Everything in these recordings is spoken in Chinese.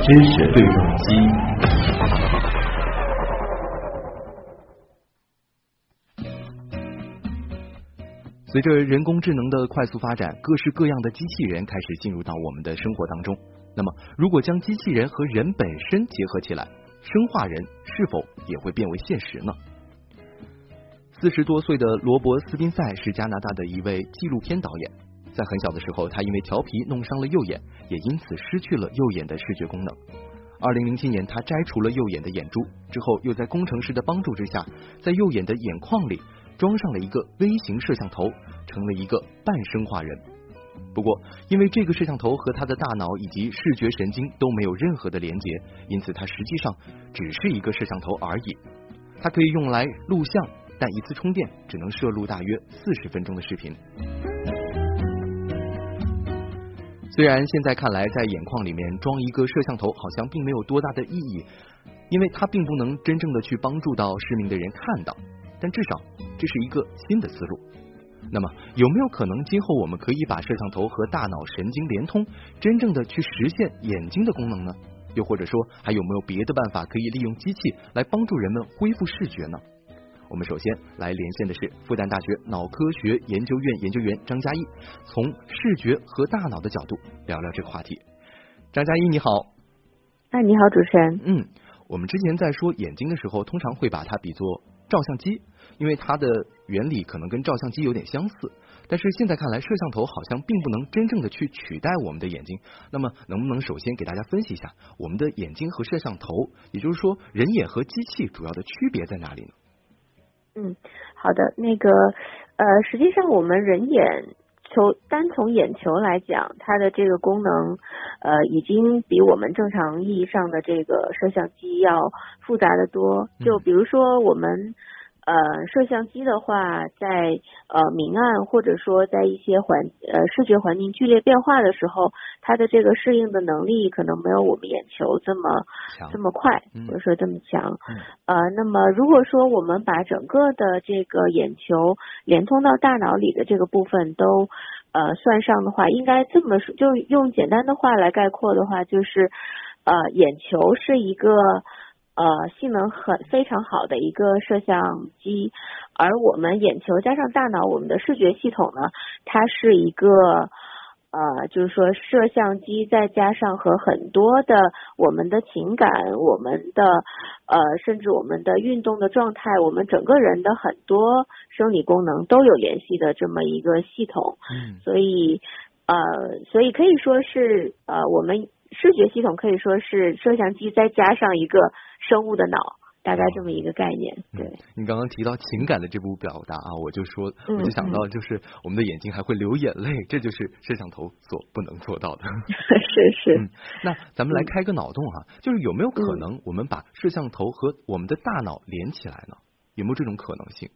知识对撞机。随着人工智能的快速发展，各式各样的机器人开始进入到我们的生活当中。那么，如果将机器人和人本身结合起来，生化人是否也会变为现实呢？四十多岁的罗伯斯宾塞是加拿大的一位纪录片导演。在很小的时候，他因为调皮弄伤了右眼，也因此失去了右眼的视觉功能。二零零七年，他摘除了右眼的眼珠之后，又在工程师的帮助之下，在右眼的眼眶里。装上了一个微型摄像头，成了一个半生化人。不过，因为这个摄像头和他的大脑以及视觉神经都没有任何的连接，因此它实际上只是一个摄像头而已。它可以用来录像，但一次充电只能摄录大约四十分钟的视频。虽然现在看来，在眼眶里面装一个摄像头好像并没有多大的意义，因为它并不能真正的去帮助到失明的人看到。但至少这是一个新的思路。那么有没有可能今后我们可以把摄像头和大脑神经连通，真正的去实现眼睛的功能呢？又或者说还有没有别的办法可以利用机器来帮助人们恢复视觉呢？我们首先来连线的是复旦大学脑科学研究院研究员张嘉一，从视觉和大脑的角度聊聊这个话题。张嘉一你好。哎，你好，主持人。嗯，我们之前在说眼睛的时候，通常会把它比作。照相机，因为它的原理可能跟照相机有点相似，但是现在看来，摄像头好像并不能真正的去取代我们的眼睛。那么，能不能首先给大家分析一下我们的眼睛和摄像头，也就是说人眼和机器主要的区别在哪里呢？嗯，好的，那个呃，实际上我们人眼。球单从眼球来讲，它的这个功能，呃，已经比我们正常意义上的这个摄像机要复杂的多。就比如说我们。呃，摄像机的话，在呃明暗或者说在一些环呃视觉环境剧烈变化的时候，它的这个适应的能力可能没有我们眼球这么这么快，或者说这么强。呃，那么如果说我们把整个的这个眼球连通到大脑里的这个部分都呃算上的话，应该这么说，就用简单的话来概括的话，就是呃眼球是一个。呃，性能很非常好的一个摄像机，而我们眼球加上大脑，我们的视觉系统呢，它是一个呃，就是说摄像机再加上和很多的我们的情感、我们的呃，甚至我们的运动的状态，我们整个人的很多生理功能都有联系的这么一个系统。嗯，所以呃，所以可以说是呃，我们。视觉系统可以说是摄像机再加上一个生物的脑，大概这么一个概念。对，你刚刚提到情感的这部表达啊，我就说，我就想到就是我们的眼睛还会流眼泪，这就是摄像头所不能做到的。是是。那咱们来开个脑洞哈，就是有没有可能我们把摄像头和我们的大脑连起来呢？有没有这种可能性？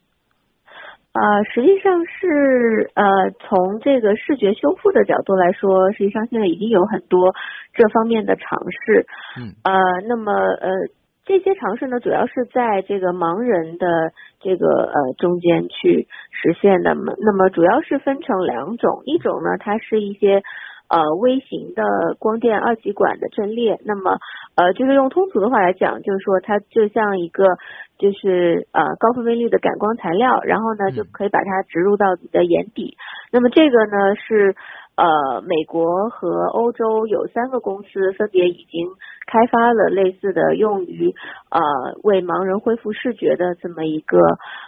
呃，实际上是呃，从这个视觉修复的角度来说，实际上现在已经有很多这方面的尝试。嗯。呃，那么呃，这些尝试呢，主要是在这个盲人的这个呃中间去实现的。那么主要是分成两种，一种呢，它是一些。呃，微型的光电二极管的阵列，那么呃，就是用通俗的话来讲，就是说它就像一个就是呃高分辨率的感光材料，然后呢就可以把它植入到你的眼底。那么这个呢是呃美国和欧洲有三个公司分别已经开发了类似的用于呃为盲人恢复视觉的这么一个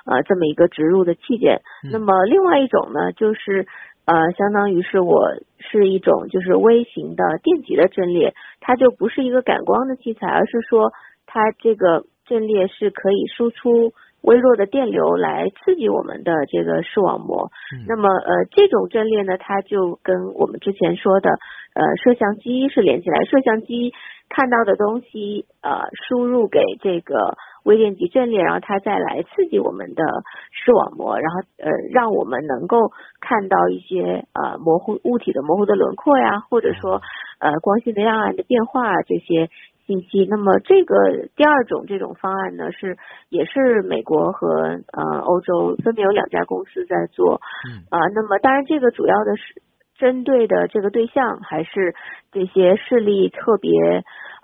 呃这么一个植入的器件。那么另外一种呢就是。呃，相当于是我是一种就是微型的电极的阵列，它就不是一个感光的器材，而是说它这个阵列是可以输出微弱的电流来刺激我们的这个视网膜。那么呃，这种阵列呢，它就跟我们之前说的呃摄像机是连起来，摄像机看到的东西呃输入给这个。微电极阵列，然后它再来刺激我们的视网膜，然后呃，让我们能够看到一些呃模糊物体的模糊的轮廓呀，或者说呃光线的亮暗的变化这些信息。那么这个第二种这种方案呢，是也是美国和呃欧洲分别有两家公司在做。嗯。啊，那么当然这个主要的是针对的这个对象还是这些视力特别。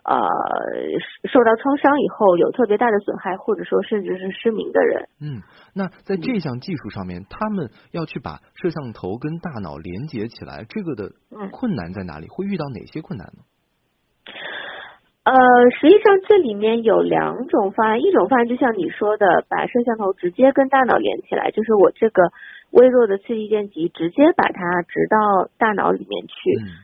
呃，受到创伤以后有特别大的损害，或者说甚至是失明的人。嗯，那在这项技术上面，他们要去把摄像头跟大脑连接起来，这个的困难在哪里？会遇到哪些困难呢？呃，实际上这里面有两种方案，一种方案就像你说的，把摄像头直接跟大脑连起来，就是我这个。微弱的刺激电极直接把它植到大脑里面去，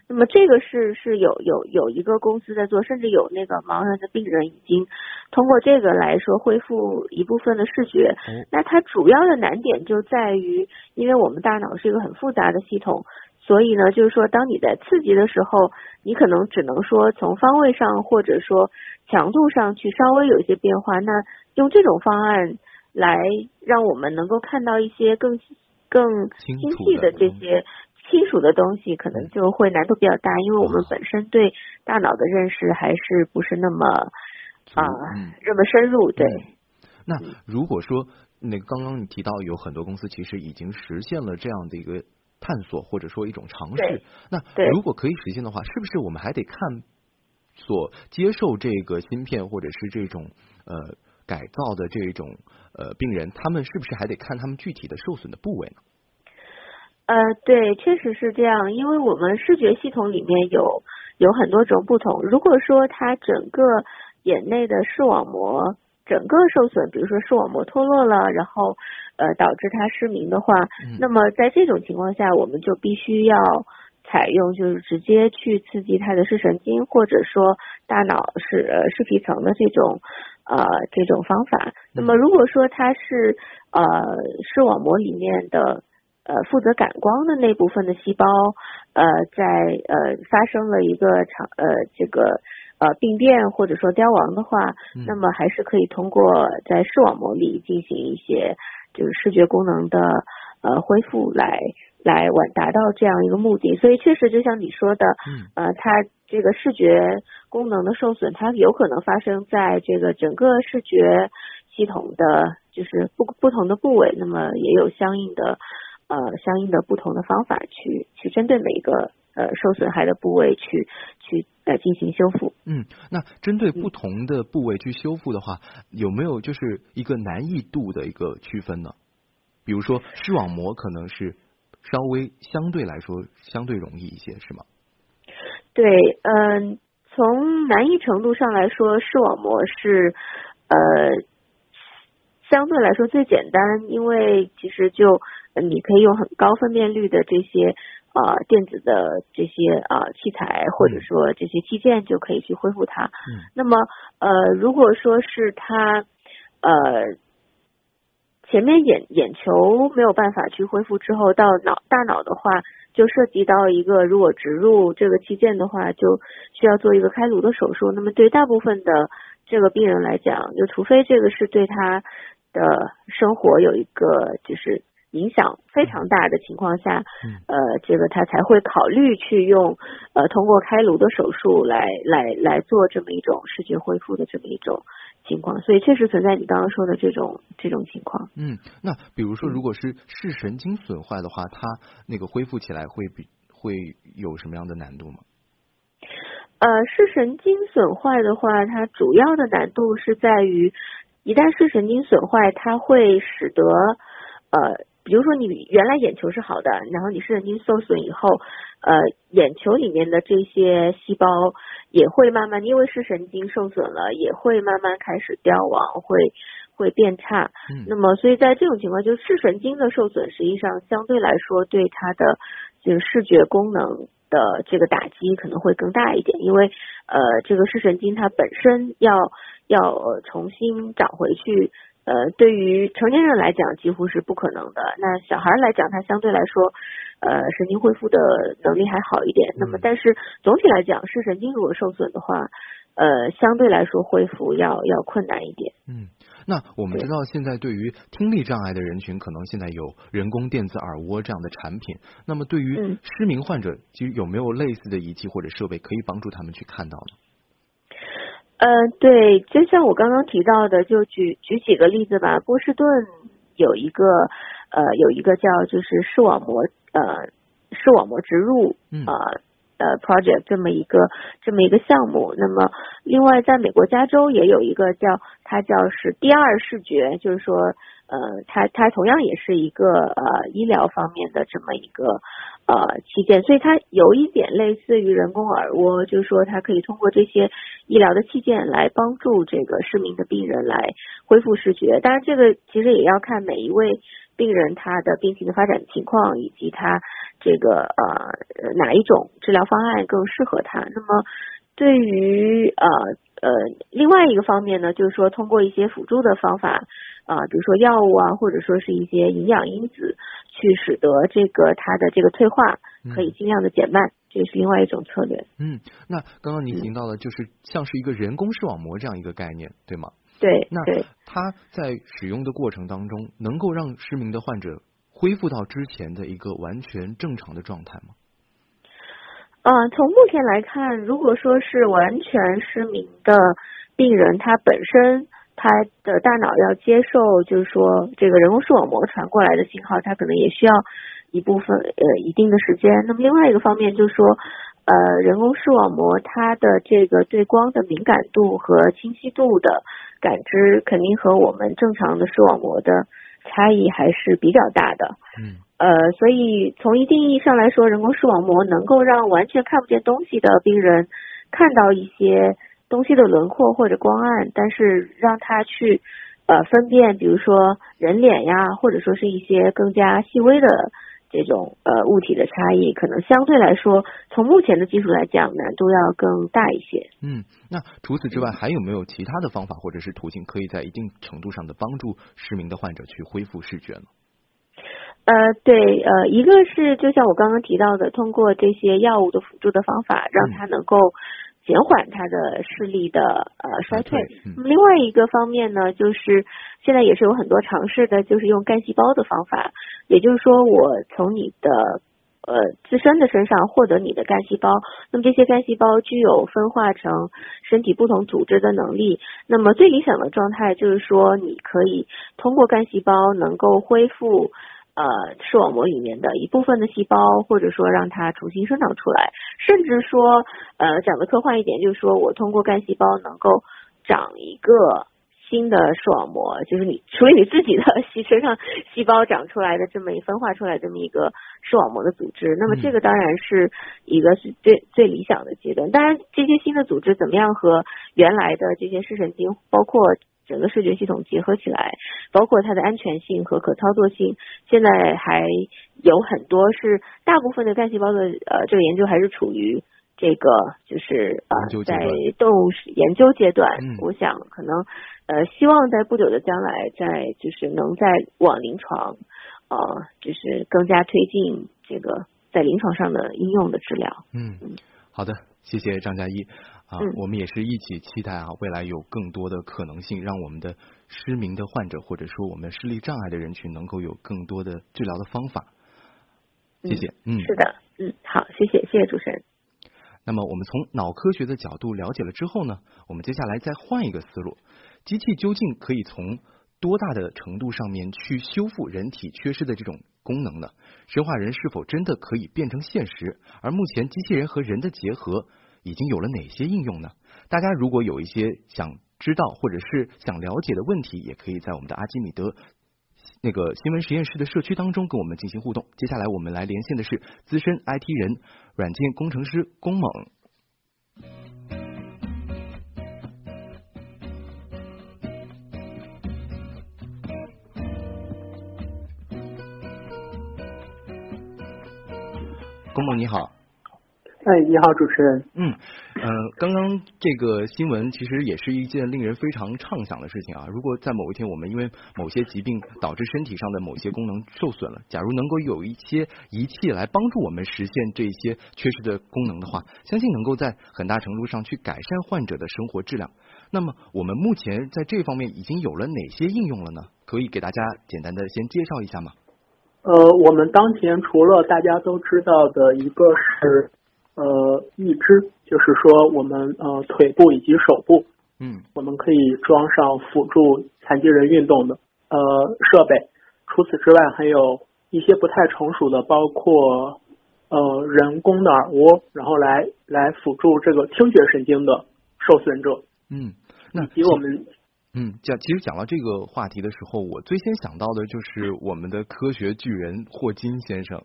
那么这个是是有有有一个公司在做，甚至有那个盲人的病人已经通过这个来说恢复一部分的视觉。那它主要的难点就在于，因为我们大脑是一个很复杂的系统，所以呢，就是说当你在刺激的时候，你可能只能说从方位上或者说强度上去稍微有一些变化。那用这种方案来让我们能够看到一些更。更精细的这些亲属的东西，可能就会难度比较大，因为我们本身对大脑的认识还是不是那么啊这么深入。对。那如果说那刚刚你提到有很多公司其实已经实现了这样的一个探索，或者说一种尝试，那如果可以实现的话，是不是我们还得看所接受这个芯片或者是这种呃？改造的这种呃病人，他们是不是还得看他们具体的受损的部位呢？呃，对，确实是这样，因为我们视觉系统里面有有很多种不同。如果说他整个眼内的视网膜整个受损，比如说视网膜脱落了，然后呃导致他失明的话，那么在这种情况下，我们就必须要采用就是直接去刺激他的视神经，或者说大脑视呃视皮层的这种。呃，这种方法。那么，如果说它是呃视网膜里面的呃负责感光的那部分的细胞呃在呃发生了一个长呃这个呃病变或者说凋亡的话，那么还是可以通过在视网膜里进行一些就是视觉功能的呃恢复来来完达到这样一个目的。所以，确实就像你说的，呃，它。这个视觉功能的受损，它有可能发生在这个整个视觉系统的，就是不不同的部位。那么也有相应的呃相应的不同的方法去去针对每一个呃受损害的部位去去呃进行修复。嗯，那针对不同的部位去修复的话，有没有就是一个难易度的一个区分呢？比如说视网膜可能是稍微相对来说相对容易一些，是吗？对，嗯，从难易程度上来说，视网膜是呃相对来说最简单，因为其实就你可以用很高分辨率的这些呃电子的这些啊器材或者说这些器件就可以去恢复它。那么呃如果说是它呃前面眼眼球没有办法去恢复之后，到脑大脑的话。就涉及到一个，如果植入这个器件的话，就需要做一个开颅的手术。那么对大部分的这个病人来讲，就除非这个是对他的生活有一个就是影响非常大的情况下，嗯呃，这个他才会考虑去用呃通过开颅的手术来来来做这么一种视觉恢复的这么一种。情况，所以确实存在你刚刚说的这种这种情况。嗯，那比如说，如果是视神经损坏的话，它那个恢复起来会比会有什么样的难度吗？呃，视神经损坏的话，它主要的难度是在于，一旦视神经损坏，它会使得呃。比如说你原来眼球是好的，然后你视神经受损以后，呃，眼球里面的这些细胞也会慢慢因为视神经受损了，也会慢慢开始凋亡，会会变差。那么，所以在这种情况，就是视神经的受损，实际上相对来说对它的这个视觉功能的这个打击可能会更大一点，因为呃，这个视神经它本身要要重新长回去。呃，对于成年人来讲，几乎是不可能的。那小孩来讲，他相对来说，呃，神经恢复的能力还好一点。那么，但是总体来讲，视神经如果受损的话，呃，相对来说恢复要要困难一点。嗯，那我们知道，现在对于听力障碍的人群，可能现在有人工电子耳蜗这样的产品。那么，对于失明患者，其实有没有类似的仪器或者设备可以帮助他们去看到呢？呃，对，就像我刚刚提到的，就举举几个例子吧。波士顿有一个呃，有一个叫就是视网膜呃视网膜植入呃呃 project 这么一个这么一个项目。那么另外在美国加州也有一个叫它叫是第二视觉，就是说呃它它同样也是一个呃医疗方面的这么一个。呃，器件，所以它有一点类似于人工耳蜗，就是说它可以通过这些医疗的器件来帮助这个失明的病人来恢复视觉。当然，这个其实也要看每一位病人他的病情的发展情况，以及他这个呃哪一种治疗方案更适合他。那么，对于呃呃另外一个方面呢，就是说通过一些辅助的方法啊，比如说药物啊，或者说是一些营养因子。去使得这个它的这个退化可以尽量的减慢，这是另外一种策略。嗯，那刚刚您提到的，就是像是一个人工视网膜这样一个概念，对吗？对。那它在使用的过程当中，能够让失明的患者恢复到之前的一个完全正常的状态吗？嗯，从目前来看，如果说是完全失明的病人，他本身。他的大脑要接受，就是说这个人工视网膜传过来的信号，他可能也需要一部分呃一定的时间。那么另外一个方面就是说，呃，人工视网膜它的这个对光的敏感度和清晰度的感知，肯定和我们正常的视网膜的差异还是比较大的。嗯。呃，所以从一定意义上来说，人工视网膜能够让完全看不见东西的病人看到一些。东西的轮廓或者光暗，但是让他去呃分辨，比如说人脸呀，或者说是一些更加细微的这种呃物体的差异，可能相对来说，从目前的技术来讲，难度要更大一些。嗯，那除此之外，还有没有其他的方法或者是途径，可以在一定程度上的帮助失明的患者去恢复视觉呢？呃，对，呃，一个是就像我刚刚提到的，通过这些药物的辅助的方法，让他能够。减缓他的视力的呃衰退。那么另外一个方面呢，就是现在也是有很多尝试的，就是用干细胞的方法。也就是说，我从你的呃自身的身上获得你的干细胞，那么这些干细胞具有分化成身体不同组织的能力。那么最理想的状态就是说，你可以通过干细胞能够恢复。呃，视网膜里面的一部分的细胞，或者说让它重新生长出来，甚至说，呃，讲的科幻一点，就是说我通过干细胞能够长一个新的视网膜，就是你除了你自己的细身上细胞长出来的这么一分化出来这么一个视网膜的组织，那么这个当然是一个是最最理想的阶段。当然，这些新的组织怎么样和原来的这些视神经，包括。整个视觉系统结合起来，包括它的安全性和可操作性，现在还有很多是大部分的干细胞的呃这个研究还是处于这个就是呃在动物研究阶段。我想可能呃希望在不久的将来，在就是能在往临床呃就是更加推进这个在临床上的应用的治疗。嗯，好的，谢谢张嘉一。啊，我们也是一起期待啊，未来有更多的可能性，让我们的失明的患者或者说我们视力障碍的人群能够有更多的治疗的方法。谢谢，嗯，是的，嗯，好，谢谢，谢谢主持人。那么我们从脑科学的角度了解了之后呢，我们接下来再换一个思路，机器究竟可以从多大的程度上面去修复人体缺失的这种功能呢？生化人是否真的可以变成现实？而目前机器人和人的结合。已经有了哪些应用呢？大家如果有一些想知道或者是想了解的问题，也可以在我们的阿基米德那个新闻实验室的社区当中跟我们进行互动。接下来我们来连线的是资深 IT 人、软件工程师龚猛。龚猛，你好。哎，你好，主持人。嗯，呃，刚刚这个新闻其实也是一件令人非常畅想的事情啊。如果在某一天我们因为某些疾病导致身体上的某些功能受损了，假如能够有一些仪器来帮助我们实现这些缺失的功能的话，相信能够在很大程度上去改善患者的生活质量。那么我们目前在这方面已经有了哪些应用了呢？可以给大家简单的先介绍一下吗？呃，我们当前除了大家都知道的一个是。呃，预知就是说我们呃腿部以及手部嗯，我们可以装上辅助残疾人运动的呃设备。除此之外，还有一些不太成熟的，包括呃人工的耳蜗，然后来来辅助这个听觉神经的受损者。嗯，那以及我们嗯讲，其实讲到这个话题的时候，我最先想到的就是我们的科学巨人霍金先生。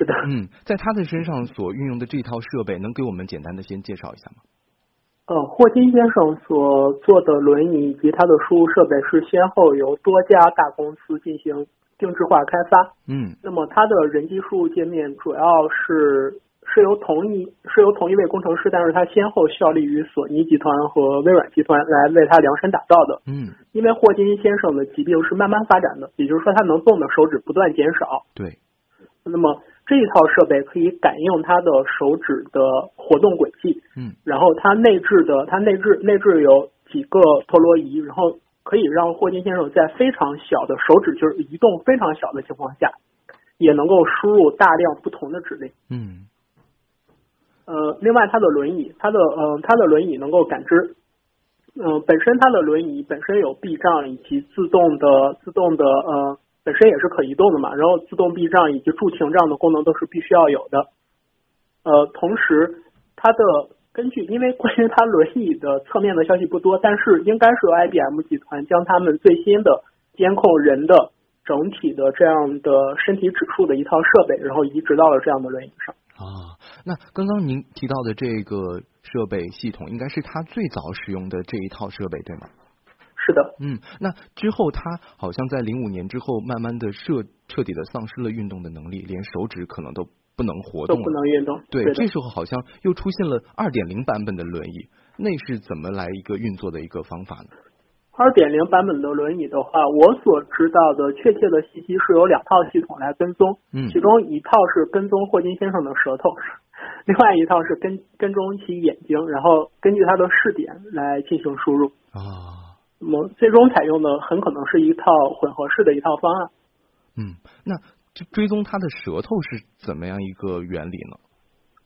是的，嗯，在他的身上所运用的这套设备，能给我们简单的先介绍一下吗？呃，霍金先生所做的轮椅以及他的输入设备是先后由多家大公司进行定制化开发。嗯那么他的人机输入界面主要是是由同一是由同一位工程师，但是他先后效力于索尼集团和微软集团来为他量身打造的。嗯，因为霍金先生的疾病是慢慢发展的，也就是说他能动的手指不断减少。对，那么这一套设备可以感应他的手指的活动轨迹，嗯然后它内置的它内置内置有几个陀螺仪，然后可以让霍金先生在非常小的手指就是移动非常小的情况下，也能够输入大量不同的指令。嗯呃，另外它的轮椅，它的呃它的轮椅能够感知，嗯、本身它的轮椅本身有避障以及自动的自动的呃本身也是可移动的嘛，然后自动避障以及助停这样的功能都是必须要有的。呃，同时它的根据因为关于它轮椅的侧面的消息不多，但是应该是由 IBM 集团将他们最新的监控人的整体的这样的身体指数的一套设备，然后移植到了这样的轮椅上。啊，那刚刚您提到的这个设备系统，应该是他最早使用的这一套设备，对吗？是的，嗯，那之后他好像在零五年之后，慢慢的彻彻底的丧失了运动的能力，连手指可能都不能活动了。不能运动。对，的这时候好像又出现了二点零版本的轮椅，那是怎么来一个运作的一个方法呢？二点零版本的轮椅的话，我所知道的确切的信息是有两套系统来跟踪，嗯其中一套是跟踪霍金先生的舌头，另外一套是跟跟踪其眼睛，然后根据他的视点来进行输入。啊，那么最终采用的很可能是一套混合式的一套方案。嗯，那这追踪他的舌头是怎么样一个原理呢？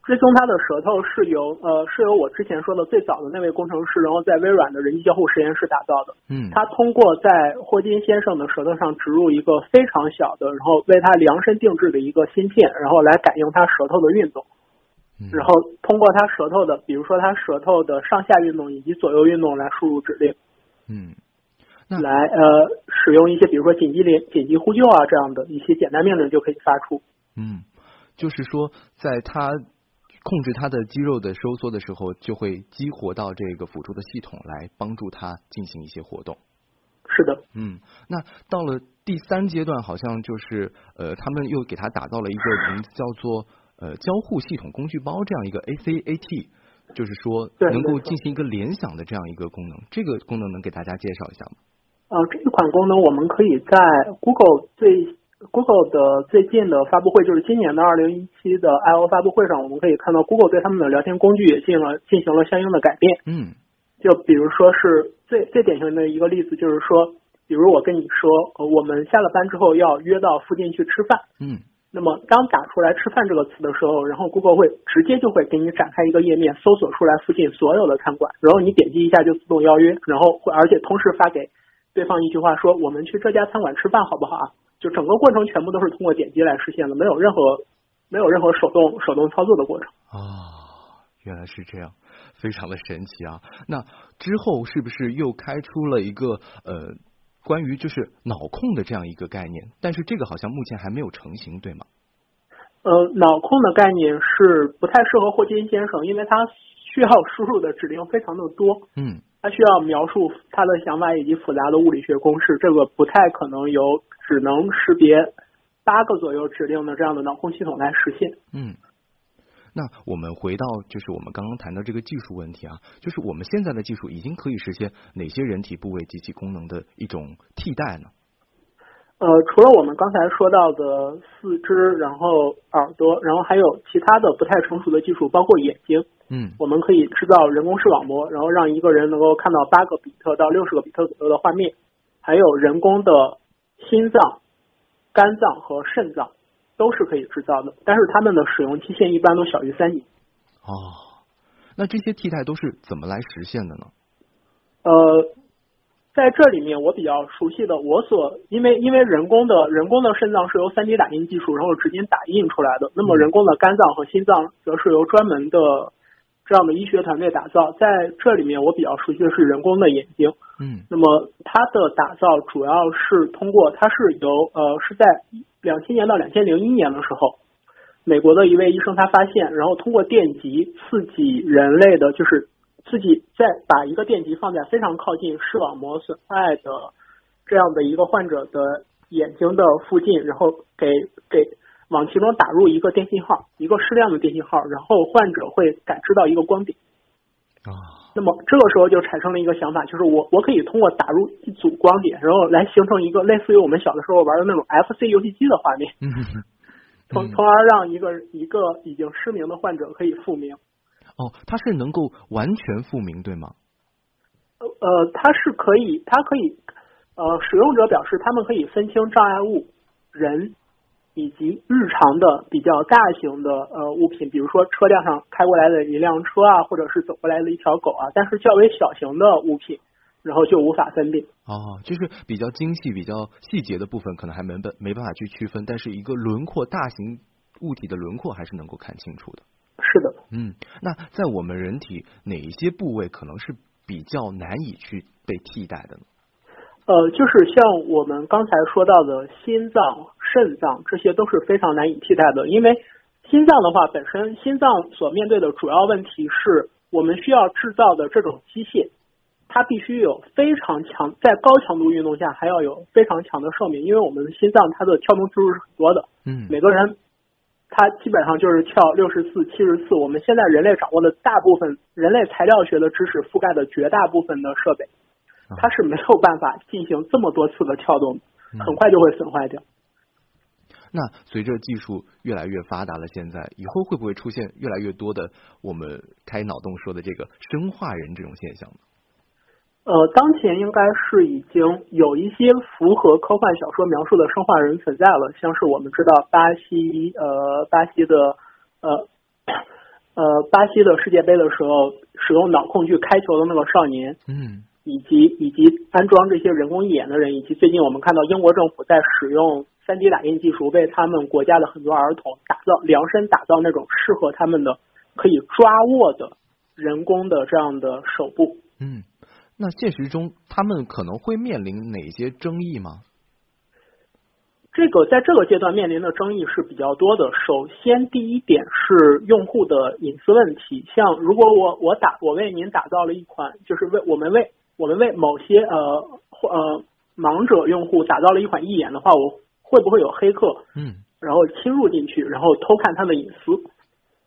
追踪他的舌头是由呃是由我之前说的最早的那位工程师，然后在微软的人机交互实验室打造的。嗯，他通过在霍金先生的舌头上植入一个非常小的，然后为他量身定制的一个芯片，然后来感应他舌头的运动，嗯然后通过他舌头的，比如说他舌头的上下运动以及左右运动来输入指令，嗯，那来呃使用一些比如说紧急联紧急呼救啊这样的一些简单命令就可以发出。嗯，就是说，在他控制他的肌肉的收缩的时候，就会激活到这个辅助的系统来帮助他进行一些活动。是的，嗯，那到了第三阶段，好像就是呃，他们又给他打造了一个名字叫做呃交互系统工具包这样一个 ACAT，就是说能够进行一个联想的这样一个功能。这个功能能给大家介绍一下吗？呃，这一款功能我们可以在 Google 最 Google 的最近的发布会，就是今年的二零一七的 I/O 发布会上，我们可以看到 Google 对他们的聊天工具也进了进行了相应的改变。嗯就比如说是最最典型的一个例子，就是说，比如我跟你说，呃，我们下了班之后要约到附近去吃饭。嗯那么当打出来“吃饭”这个词的时候，然后 Google 会直接就会给你展开一个页面，搜索出来附近所有的餐馆，然后你点击一下就自动邀约，然后会而且同时发给对方一句话说：“我们去这家餐馆吃饭好不好啊？”就整个过程全部都是通过点击来实现的，没有任何没有任何手动手动操作的过程。啊，原来是这样，非常的神奇啊！那之后是不是又开出了一个呃关于就是脑控的这样一个概念？但是这个好像目前还没有成型，对吗？呃，脑控的概念是不太适合霍金先生，因为他需要输入的指令非常的多，嗯他需要描述他的想法以及复杂的物理学公式，这个不太可能由只能识别八个左右指令的这样的脑控系统来实现。嗯。那我们回到就是我们刚刚谈到这个技术问题啊，就是我们现在的技术已经可以实现哪些人体部位及其功能的一种替代呢？呃，除了我们刚才说到的四肢，然后耳朵，然后还有其他的不太成熟的技术，包括眼睛。嗯我们可以制造人工视网膜，然后让一个人能够看到八个比特到六十个比特左右的画面，还有人工的心脏、肝脏和肾脏都是可以制造的，但是它们的使用期限一般都小于三年。哦，那这些替代都是怎么来实现的呢？呃，在这里面我比较熟悉的，我所因为因为人工的人工的肾脏是由 3D 打印技术然后直接打印出来的，那么人工的肝脏和心脏则是由专门的这样的医学团队打造。在这里面我比较熟悉的是人工的眼睛，嗯那么它的打造主要是通过它是由呃是在两千年到两千零一年的时候。美国的一位医生他发现，然后通过电极刺激人类的，就是刺激在把一个电极放在非常靠近视网膜损害的这样的一个患者的眼睛的附近，然后给给往其中打入一个电信号，一个适量的电信号，然后患者会感知到一个光点。啊那么这个时候就产生了一个想法，就是我我可以通过打入一组光点，然后来形成一个类似于我们小的时候玩的那种 FC 游戏机的画面。嗯 从从而让一个一个已经失明的患者可以复明。哦，它是能够完全复明对吗？呃呃，它是可以，它可以，呃，使用者表示他们可以分清障碍物、人以及日常的比较大型的呃物品，比如说车辆上开过来的一辆车啊，或者是走过来的一条狗啊，但是较为小型的物品，然后就无法分辨。哦，就是比较精细、比较细节的部分，可能还没办没办法去区分，但是一个轮廓、大型物体的轮廓还是能够看清楚的。是的，嗯，那在我们人体哪一些部位可能是比较难以去被替代的呢？呃，就是像我们刚才说到的心脏、肾脏，这些都是非常难以替代的。因为心脏的话，本身心脏所面对的主要问题是我们需要制造的这种机械，它必须有非常强，在高强度运动下还要有非常强的寿命，因为我们的心脏它的跳动次数是很多的，嗯每个人他基本上就是跳六十次、七十次。我们现在人类掌握的大部分人类材料学的知识覆盖的绝大部分的设备，它是没有办法进行这么多次的跳动，很快就会损坏掉。那随着技术越来越发达了，现在以后会不会出现越来越多的我们开脑洞说的这个生化人这种现象呢？呃，当前应该是已经有一些符合科幻小说描述的生化人存在了，像是我们知道巴西呃巴西的呃呃巴西的世界杯的时候使用脑控去开球的那个少年，嗯以及以及安装这些人工义眼的人，以及最近我们看到英国政府在使用 3D 打印技术为他们国家的很多儿童打造量身打造那种适合他们的可以抓握的人工的这样的手部。嗯，那现实中他们可能会面临哪些争议吗？这个在这个阶段面临的争议是比较多的。首先，第一点是用户的隐私问题。像如果我我打我为您打造了一款，就是为我们为我们为某些呃呃盲者用户打造了一款义眼的话，我会不会有黑客嗯然后侵入进去，然后偷看他的隐私？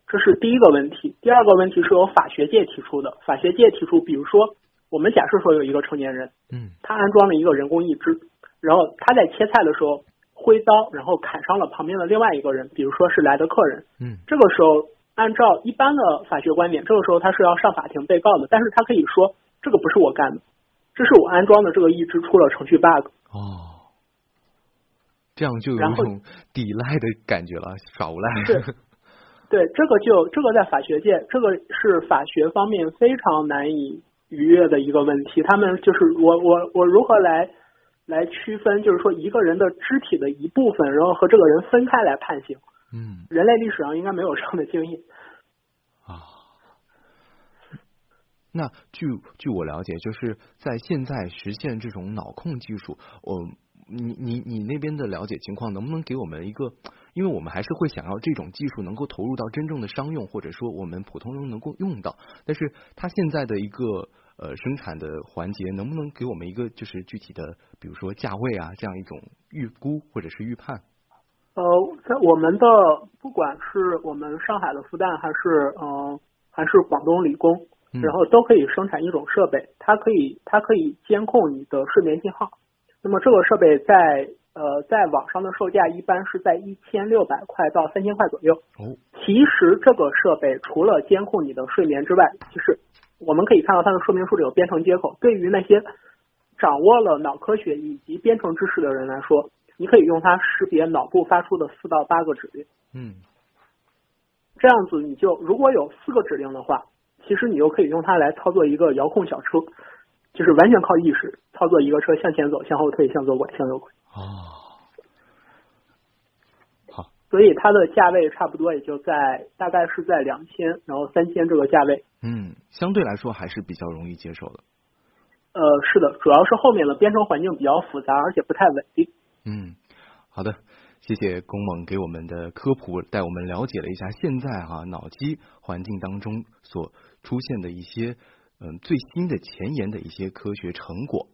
这是第一个问题。第二个问题是由法学界提出的。法学界提出，比如说我们假设说有一个成年人，嗯他安装了一个人工义肢，然后他在切菜的时候挥刀，然后砍伤了旁边的另外一个人，比如说是来的客人。嗯这个时候，按照一般的法学观点，这个时候他是要上法庭被告的，但是他可以说这个不是我干的，这是我安装的这个义肢出了程序 bug。哦，这样就有一种抵赖的感觉了，耍无赖。是对，这个就这个在法学界，这个是法学方面非常难以逾越的一个问题。他们就是我我我如何来来区分，就是说一个人的肢体的一部分，然后和这个人分开来判刑。嗯人类历史上应该没有这样的经验。啊。那据据我了解，就是在现在实现这种脑控技术，我你你你那边的了解情况，能不能给我们一个？因为我们还是会想要这种技术能够投入到真正的商用，或者说我们普通人能够用到。但是它现在的一个呃生产的环节，能不能给我们一个就是具体的，比如说价位啊这样一种预估或者是预判？呃，在我们的不管是我们上海的复旦，还是呃还是广东理工，嗯然后都可以生产一种设备，它可以它可以监控你的睡眠信号。那么这个设备在呃在网上的售价一般是在一千六百块到三千块左右。哦，其实这个设备除了监控你的睡眠之外，就是我们可以看到它的说明书里有编程接口。对于那些掌握了脑科学以及编程知识的人来说，你可以用它识别脑部发出的四到八个指令。嗯这样子你就如果有四个指令的话，其实你就可以用它来操作一个遥控小车。就是完全靠意识操作一个车向前走、向后退、向左拐、向右拐。哦，好，所以它的价位差不多也就在大概是在两千，然后三千这个价位。嗯，相对来说还是比较容易接受的。呃，是的，主要是后面的编程环境比较复杂，而且不太稳定。嗯，好的，谢谢龚猛给我们的科普，带我们了解了一下现在哈脑机环境当中所出现的一些嗯最新的前沿的一些科学成果。